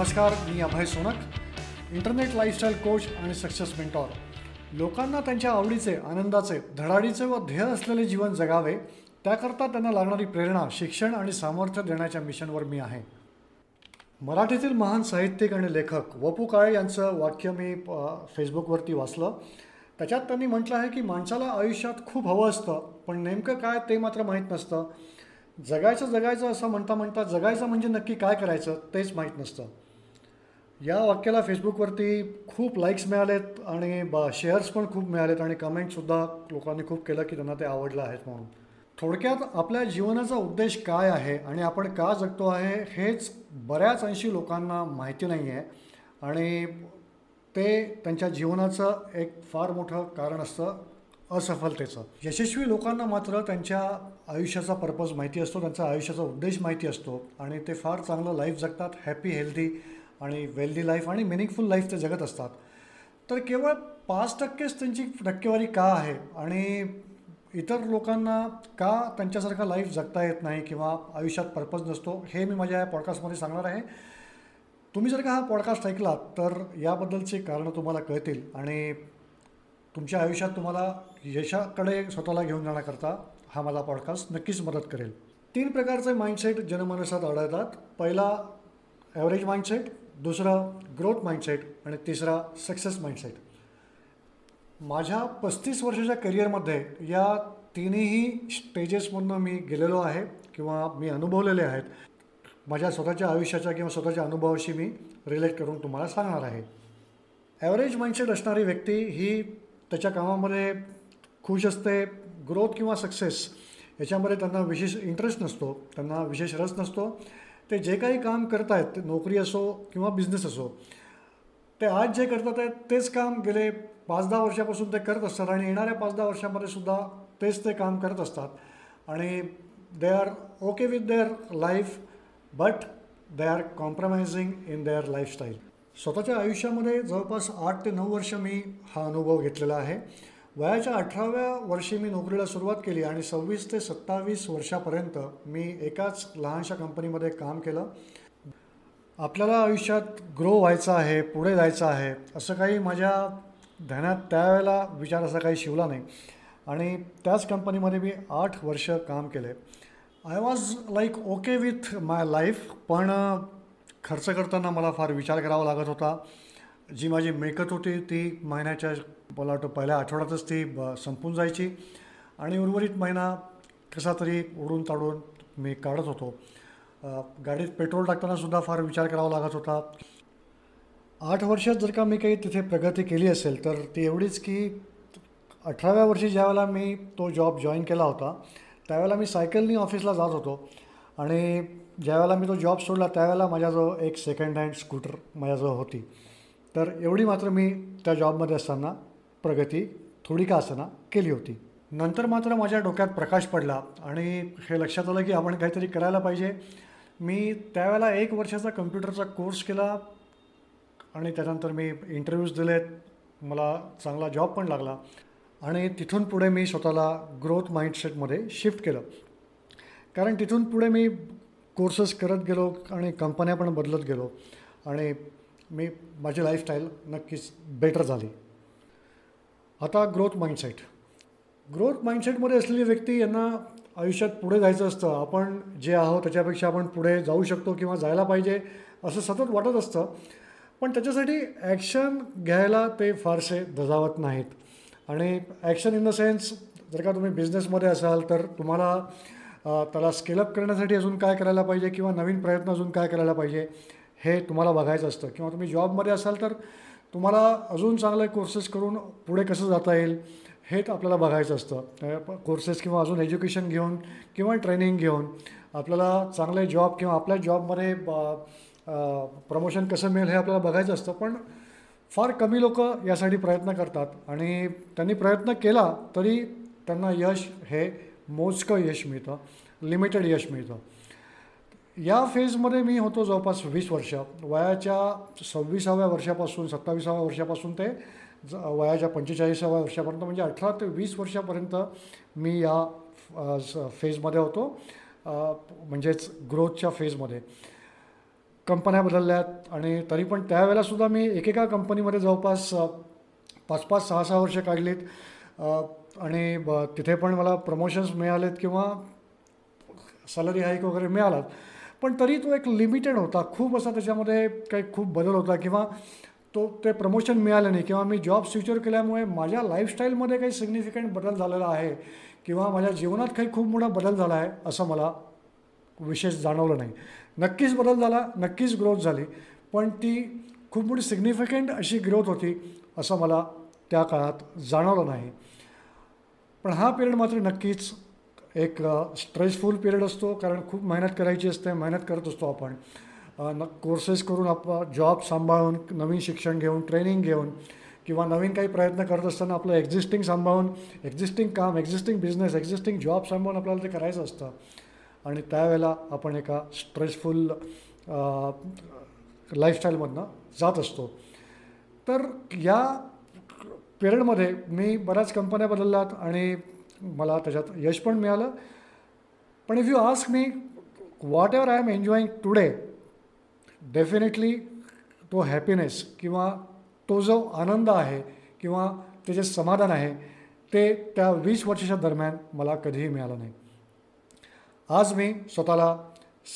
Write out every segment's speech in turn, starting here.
नमस्कार मी Abhay Sonak internet lifestyle coach आणि success mentor लोकांना त्यांच्या आवडीचे आनंदाचे धडाडीचे व ध्येय असलेले जीवन जगावे त्याकरता त्यांना लागणारी प्रेरणा शिक्षण आणि सामर्थ्य देण्याच्या मिशनवर मी आहे. मराठीतील महान साहित्यिक आणि लेखक वपू काळे यांचं वाक्य मी फेसबुकवरती वाचलं. त्याच्यात त्यांनी म्हटलं आहे की माणसाला आयुष्यात खूप हवं असतं पण नेमकं काय ते मात्र माहीत नसतं. जगायचं जगायचं असं म्हणता म्हणता जगायचं म्हणजे नक्की काय करायचं तेच माहीत नसतं. या वाक्याला फेसबुकवरती खूप लाईक्स मिळालेत आणि बा शेअर्स पण खूप मिळालेत आणि कमेंटसुद्धा लोकांनी खूप केलं की त्यांना ते आवडलं आहेत म्हणून. थोडक्यात आपल्या जीवनाचा उद्देश काय आहे आणि आपण का जगतो आहे हेच बऱ्याच अंशी लोकांना माहिती नाही आहे आणि ते त्यांच्या जीवनाचं एक फार मोठं कारण असतं असफलतेचं. यशस्वी लोकांना मात्र त्यांच्या आयुष्याचा पर्पज माहिती असतो त्यांचा आयुष्याचा उद्देश माहिती असतो आणि ते फार चांगलं लाईफ जगतात हॅपी हेल्दी आणि वेल्दी लाईफ आणि मिनिंगफुल लाईफ ते जगत असतात. तर केवळ पाच टक्केच त्यांची टक्केवारी का आहे? आणि इतर लोकांना का त्यांच्यासारखा लाईफ जगता येत नाही किंवा आयुष्यात पर्पज नसतो? हे मी माझ्या या पॉडकास्टमध्ये सांगणार आहे. तुम्ही जर का हा पॉडकास्ट ऐकलात तर याबद्दलची कारणं तुम्हाला कळतील आणि तुमच्या आयुष्यात तुम्हाला यशाकडे स्वतःला घेऊन जाण्याकरता हा माझा पॉडकास्ट नक्कीच मदत करेल. तीन प्रकारचे माइंडसेट जनमानसात आढळतात. पहिला ॲव्हरेज माइंडसेट दुसरा ग्रोथ माइंडसेट आणि तिसरा सक्सेस माइंडसेट माझ्या पस्तीस वर्षाच्या करिअरमध्ये या तिन्ही स्टेजेसमधनं मी गेलेलो आहे किंवा मी अनुभवलेले आहेत. माझ्या स्वतःच्या आयुष्याच्या किंवा स्वतःच्या अनुभवाशी मी रिलेट करून तुम्हाला सांगणार आहे. ॲव्हरेज माइंडसेट असणारी व्यक्ती ही त्याच्या कामामध्ये खुश असते ग्रोथ किंवा सक्सेस याच्यामध्ये त्यांना विशेष इंटरेस्ट नसतो त्यांना विशेष रस नसतो. ते जे काही काम करत आहेत ते नोकरी असो किंवा बिझनेस असो ते आज जे करतात आहेत तेच काम गेले पाच दहा वर्षापासून ते करत असतात आणि येणाऱ्या पाच दहा वर्षामध्ये सुद्धा तेच ते काम करत असतात. आणि they are okay with their life but they are compromising in their lifestyle स्वतःच्या आयुष्यामध्ये जवळपास आठ ते नऊ वर्ष मी हा अनुभव घेतलेला आहे. वयाच्या अठराव्या वर्षी मी नोकरीला सुरुवात केली आणि सव्वीस ते सत्तावीस वर्षापर्यंत मी एकाच लहानशा कंपनीमध्ये काम केलं. आपल्याला आयुष्यात ग्रो व्हायचं आहे पुढे जायचं आहे असं काही माझ्या ध्यानात त्यावेळेला विचार असा काही शिवला नाही. आणि त्याच कंपनीमध्ये मी आठ वर्ष काम केले. I was like okay with my life पण खर्च करताना मला फार विचार करावा लागत होता. जी माझी मिळकत होती ती महिन्याच्या मला वाटतं पहिल्या आठवड्यातच ती ब- संपून जायची. आणि उर्वरित महिना कसा तरी उडून ताडून मी काढत होतो. गाडीत पेट्रोल टाकतानासुद्धा फार विचार करावा लागत होता. आठ वर्षात जर का मी काही तिथे प्रगती केली असेल तर ती एवढीच की अठराव्या वर्षी ज्यावेळेला मी तो जॉब जॉईन केला होता त्यावेळेला मी सायकलनी ऑफिसला जात होतो. आणि ज्यावेळेला मी तो जॉब सोडला त्यावेळेला माझ्याजवळ एक सेकंड हँड स्कूटर माझ्याजवळ होती. तर एवढी मात्र मी त्या जॉबमध्ये असताना प्रगती थोडी का असताना केली होती. नंतर मात्र माझ्या डोक्यात प्रकाश पडला आणि हे लक्षात आलं की आपण काहीतरी करायला पाहिजे. मी त्यावेळेला एक वर्षाचा कम्प्युटरचा कोर्स केला आणि त्यानंतर मी इंटरव्ह्यूज दिलेत. मला चांगला जॉब पण लागला आणि तिथून पुढे मी स्वतःला ग्रोथ माइंडसेटमध्ये शिफ्ट केलं. कारण तिथून पुढे मी कोर्सेस करत गेलो आणि कंपन्या पण बदलत गेलो आणि मी माझी लाईफस्टाईल नक्कीच बेटर झाली. आता ग्रोथ माइंडसेट ग्रोथ माइंडसेटमध्ये असलेली व्यक्ती यांना आयुष्यात पुढे जायचं असतं. आपण जे आहोत त्याच्यापेक्षा आपण पुढे जाऊ शकतो किंवा जायला पाहिजे असं सतत वाटत असतं. पण त्याच्यासाठी ॲक्शन घ्यायला ते फारसे दजावत नाहीत. आणि ॲक्शन इन द सेन्स जर का तुम्ही बिझनेसमध्ये असाल तर तुम्हाला त्याला स्केलअप करण्यासाठी अजून काय करायला पाहिजे किंवा नवीन प्रयत्न अजून काय करायला पाहिजे? हे तुम्हाला बघायचं असतं. किंवा तुम्ही जॉबमध्ये असाल तर तुम्हाला अजून चांगले कोर्सेस करून पुढे कसं जाता येईल हे आपल्याला बघायचं असतं. कोर्सेस किंवा अजून एज्युकेशन घेऊन किंवा ट्रेनिंग घेऊन आपल्याला चांगले जॉब किंवा आपल्या जॉबमध्ये प्रमोशन कसं मिळेल हे आपल्याला बघायचं असतं. पण फार कमी लोक यासाठी प्रयत्न करतात. आणि त्यांनी प्रयत्न केला तरी त्यांना यश हे मोजकं यश मिळतं. लिमिटेड यश मिळतं. या फेजमध्ये मी होतो जवळपास वीस वर्ष. वयाच्या सव्वीसाव्या वर्षापासून सत्तावीसाव्या वर्षापासून ते ज वयाच्या पंचेचाळीसाव्या वर्षापर्यंत म्हणजे अठरा ते वीस वर्षापर्यंत मी या स- फेजमध्ये होतो. म्हणजेच ग्रोथच्या फेजमध्ये कंपन्या बदलल्यात आणि तरी पण त्यावेळेलासुद्धा मी एकेका कंपनीमध्ये जवळपास पाच पाच सहा सहा वर्ष काढलीत. आणि ब तिथे पण मला प्रमोशन्स मिळालेत किंवा सॅलरी हाईक वगैरे मिळालात. पण तरी तो एक लिमिटेड होता. खूप असा त्याच्यामध्ये काही खूप बदल होता किंवा तो ते प्रमोशन मिळालं नाही किंवा मी जॉब स्विचवर केल्यामुळे माझ्या लाईफस्टाईलमध्ये काही सिग्निफिकंट बदल झालेला आहे किंवा माझ्या जीवनात काही खूप मोठा बदल झाला आहे असं मला विशेष जाणवलं नाही. नक्कीच बदल झाला नक्कीच ग्रोथ झाली पण ती खूप मोठी सिग्निफिकंट अशी ग्रोथ होती असं मला त्या काळात जाणवलं नाही. पण हा पिरियड मात्र नक्कीच एक स्ट्रेसफुल पिरियड असतो कारण खूप मेहनत करायची असते मेहनत करत असतो आपण. न कोर्सेस करून आपण जॉब सांभाळून नवीन शिक्षण घेऊन ट्रेनिंग घेऊन किंवा नवीन काही प्रयत्न करत असताना आपलं एक्झिस्टिंग सांभाळून एक्झिस्टिंग काम एक्झिस्टिंग बिझनेस एक्झिस्टिंग जॉब सांभाळून आपल्याला ते करायचं असतं. आणि त्यावेळेला आपण एका स्ट्रेसफुल लाईफस्टाईलमधनं जात असतो. तर या पिरियडमध्ये मी बऱ्याच कंपन्या बदलल्यात आणि मला त्याच्यात यश पण मिळालं. पण if you ask me whatever I am enjoying today definitely तो हॅपीनेस किंवा तो जो आनंद आहे किंवा ते जे समाधान आहे ते त्या वीस वर्षाच्या दरम्यान मला कधीही मिळालं नाही. आज मी स्वतःला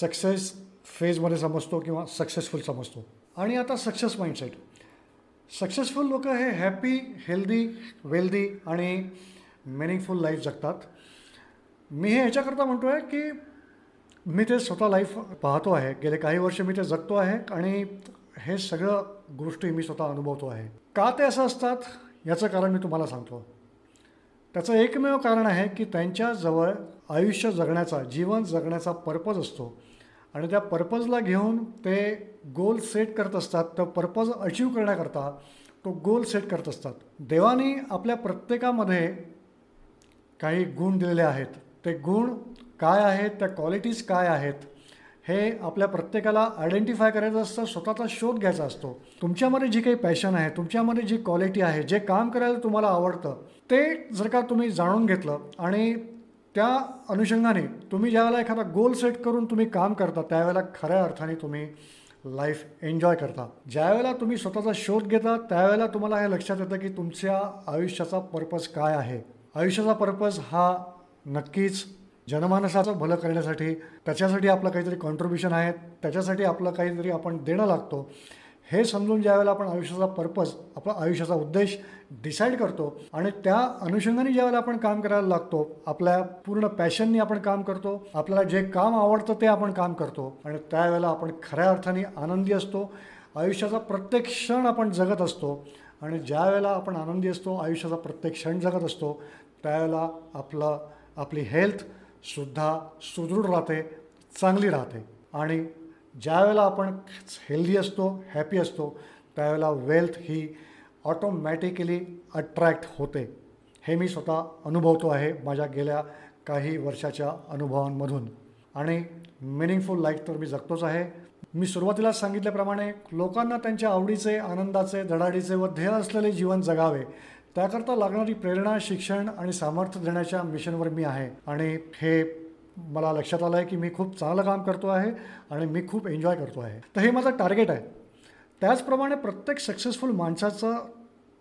सक्सेस फेजमध्ये समजतो किंवा सक्सेसफुल समजतो. आणि आता सक्सेस माइंडसेट सक्सेसफुल लोक हे हॅपी हेल्दी वेल्दी आणि मिनिंगफुल लाईफ जगतात. मी हे ह्याच्याकरता म्हणतो आहे की मी ते स्वतः लाईफ पाहतो आहे. गेले काही वर्ष मी ते जगतो आहे आणि हे सगळं गोष्टी मी स्वतः अनुभवतो आहे. का ते असं असतात? याचं कारण मी तुम्हाला सांगतो. त्याचं एकमेव कारण आहे की त्यांच्याजवळ आयुष्य जगण्याचा जीवन जगण्याचा पर्पज असतो. आणि त्या पर्पजला घेऊन ते गोल सेट करत असतात. तर पर्पज अचीव करण्याकरता तो गोल सेट करत असतात. देवानी आपल्या प्रत्येकामध्ये काही गुण दिलेले आहेत. ते गुण काय आहेत? त्या क्वालिटीज काय आहेत? हे आपल्या प्रत्येकाला आयडेंटिफाय करायचं असतं स्वतःचा शोध घ्यायचा असतो. तुमच्यामध्ये जी काही पॅशन आहे तुमच्यामध्ये जी क्वालिटी आहे जे काम करायला तुम्हाला आवडतं ते जर का तुम्ही जाणून घेतलं आणि त्या अनुषंगाने तुम्ही ज्यावेळेला एखादा गोल सेट करून तुम्ही काम करता त्यावेळेला खऱ्या अर्थाने तुम्ही लाईफ एन्जॉय करता. ज्यावेळेला तुम्ही स्वतःचा शोध घेता त्यावेळेला तुम्हाला हे लक्षात येतं की तुमच्या आयुष्याचा पर्पज काय आहे. आयुष्याचा पर्पज हा नक्कीच जनमानसाचं भलं करण्यासाठी त्याच्यासाठी आपलं काहीतरी कॉन्ट्रीब्युशन आहे त्याच्यासाठी आपलं काहीतरी आपण देणं लागतो. हे समजून ज्यावेळेला आपण आयुष्याचा पर्पज आपला आयुष्याचा उद्देश डिसाईड करतो आणि त्या अनुषंगाने ज्यावेळेला आपण काम करायला लागतो आपल्या पूर्ण पॅशननी आपण काम करतो आपल्याला जे काम आवडतं ते आपण काम करतो आणि त्यावेळेला आपण खऱ्या अर्थाने आनंदी असतो. आयुष्याचा प्रत्येक क्षण आपण जगत असतो आणि ज्या वेळेला आपण आनंदी असतो आयुष्याचा प्रत्येक क्षण जगत असतो त्यावेळेला आपलं आपली हेल्थसुद्धा सुदृढ राहते चांगली राहते. आणि ज्यावेळेला आपण हेल्दी असतो हॅपी असतो त्यावेळेला वेल्थ ही ऑटोमॅटिकली अट्रॅक्ट होते. हे मी स्वतः अनुभवतो आहे माझ्या गेल्या काही वर्षाच्या अनुभवांमधून. आणि मिनिंगफुल लाईफ तर मी जगतोच आहे. मी सुरुवातीला सांगितल्याप्रमाणे लोकांना त्यांच्या आवडीचे आनंदाचे धडाडीचे व ध्येय असलेले जीवन जगावे त्याकरता लागणारी प्रेरणा शिक्षण आणि सामर्थ्य देण्याच्या मिशनवर मी आहे. आणि हे मला लक्षात आलं आहे की मी खूप चांगलं काम करतो आहे आणि मी खूप एन्जॉय करतो आहे. तर हे माझं टार्गेट आहे. त्याचप्रमाणे प्रत्येक सक्सेसफुल माणसाचं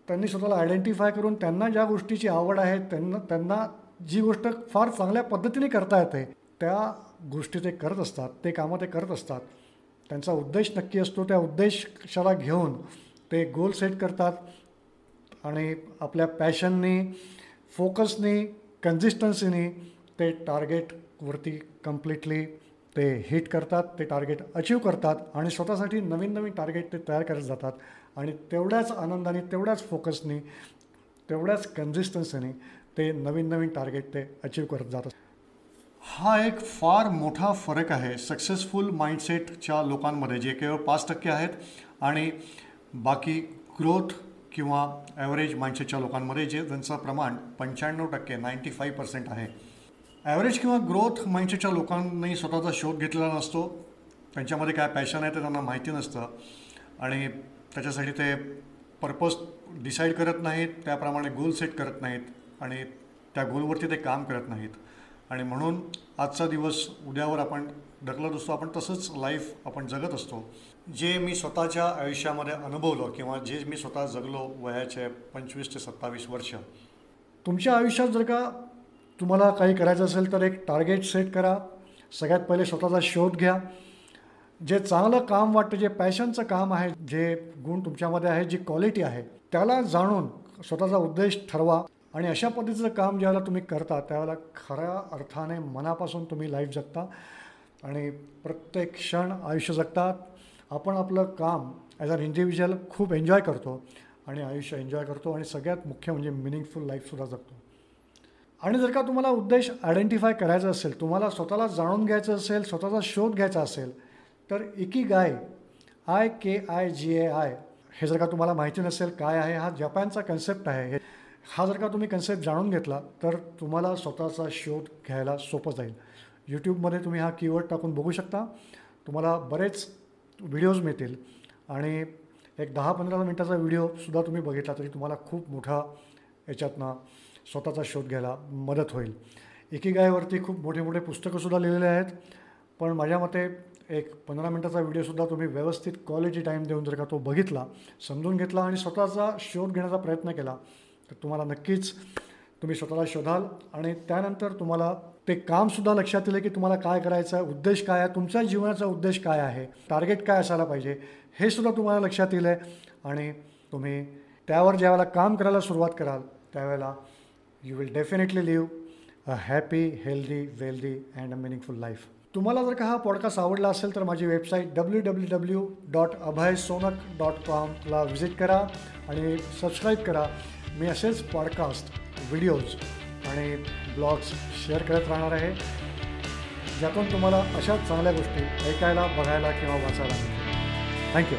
त्यांनी स्वतःला आयडेंटिफाय करून त्यांना ज्या गोष्टीची आवड आहे त्यांना त्यांना जी गोष्ट फार चांगल्या पद्धतीने करता येते त्या गोष्टी ते करत असतात ते कामं ते करत असतात. त्यांचा उद्देश नक्की असतो त्या उद्देशाला घेऊन ते गोल सेट करतात. आणि आपल्या पॅशननी फोकसनी कन्सिस्टन्सीनी ते टार्गेटवरती कम्प्लिटली ते हिट करतात ते टार्गेट अचीव करतात आणि स्वतःसाठी नवीन नवीन टार्गेट ते तयार करत जातात. आणि तेवढ्याच आनंदाने तेवढ्याच फोकसनी तेवढ्याच कन्सिस्टन्सीने ते नवीन नवीन टार्गेट ते अचीव करत जातात. हा एक फार मोठा फरक आहे सक्सेसफुल माइंडसेटच्या लोकांमध्ये जे केवळ पाच टक्के आहेत आणि बाकी ग्रोथ किंवा ॲव्हरेज माणसाच्या लोकांमध्ये जे ज्यांचं प्रमाण पंच्याण्णव टक्के नाईंटी फाईव्ह पर्सेंट आहे. ॲव्हरेज किंवा ग्रोथ माइंडसेटच्या लोकांनी स्वतःचा शोध घेतलेला नसतो. त्यांच्यामध्ये काय पॅशन आहे ते त्यांना माहिती नसतं. आणि त्याच्यासाठी ते पर्पज डिसाईड करत नाहीत त्याप्रमाणे गोल सेट करत नाहीत आणि त्या गोलवरती ते काम करत नाहीत. आणि म्हणून आजचा दिवस उद्यावर आपण ढकलत असतो. आपण तसंच लाईफ आपण जगत असतो. जे मी स्वतःच्या आयुष्यामध्ये अनुभवलं किंवा जे मी स्वतः जगलो वयाचे पंचवीस ते सत्तावीस वर्ष तुमच्या आयुष्यात जर का तुम्हाला काही करायचं असेल तर एक टार्गेट सेट करा. सगळ्यात पहिले स्वतःचा शोध घ्या. जे चांगलं काम वाटतं जे पॅशनचं काम आहे जे गुण तुमच्यामध्ये आहे जी क्वालिटी आहे त्याला जाणून स्वतःचा उद्देश ठरवा. आणि अशा पद्धतीचं काम ज्यावेळेला तुम्ही करता त्यावेळेला खऱ्या अर्थाने मनापासून तुम्ही लाईफ जगता आणि प्रत्येक क्षण आयुष्य जगतात. आपण आपलं काम ॲज अन इंडिव्हिज्युअल खूप एन्जॉय करतो आणि आयुष्य एन्जॉय करतो आणि सगळ्यात मुख्य म्हणजे मिनिंगफुल लाईफसुद्धा जगतो. आणि जर का तुम्हाला उद्देश आयडेंटिफाय करायचा असेल तुम्हाला स्वतःला जाणून घ्यायचं असेल स्वतःचा शोध घ्यायचा असेल तर ikigai I K I G A I हे जर का तुम्हाला माहिती नसेल काय आहे हा जपानचा कन्सेप्ट आहे. हे हा जर का तुम्ही कन्सेप्ट जाणून घेतला तर तुम्हाला स्वतःचा शोध घ्यायला सोपं जाईल. यूट्यूबमध्ये तुम्ही हा कीवर्ड टाकून बघू शकता. तुम्हाला बरेच व्हिडिओज मिळतील. आणि एक दहा पंधरा मिनटाचा व्हिडिओसुद्धा तुम्ही बघितला तरी तुम्हाला खूप मोठा याच्यातनं स्वतःचा शोध घ्यायला मदत होईल. एकीगायवरती खूप मोठे मोठे पुस्तकंसुद्धा लिहिलेले आहेत. पण माझ्या मते एक पंधरा मिनटाचा व्हिडिओसुद्धा तुम्ही व्यवस्थित क्वालिटी टाईम देऊन जर का तो बघितला समजून घेतला आणि स्वतःचा शोध घेण्याचा प्रयत्न केला तर तुम्हाला नक्कीच तुम्ही स्वतःला शोधाल आणि त्यानंतर तुम्हाला ते कामसुद्धा लक्षात येईल की तुम्हाला काय करायचं आहे उद्देश काय आहे तुमच्या जीवनाचा उद्देश काय आहे टार्गेट काय असायला पाहिजे हे सुद्धा तुम्हाला लक्षात येईल आणि तुम्ही त्यावर ज्यावेळेला काम करायला सुरुवात कराल त्यावेळेला you will definitely live a happy healthy wealthy and a meaningful life तुम्हाला जर का हा पॉडकास्ट आवडला असेल तर माझी website W W W dot Abhay Sonak dot कॉमला visit करा आणि सबस्क्राईब करा. मी असेच पॉडकास्ट व्हिडिओज आणि ब्लॉग्स शेअर करत राहणार आहे ज्यातून तुम्हाला अशा चांगल्या गोष्टी ऐकायला बघायला किंवा वाचायला मिळतील. थँक्यू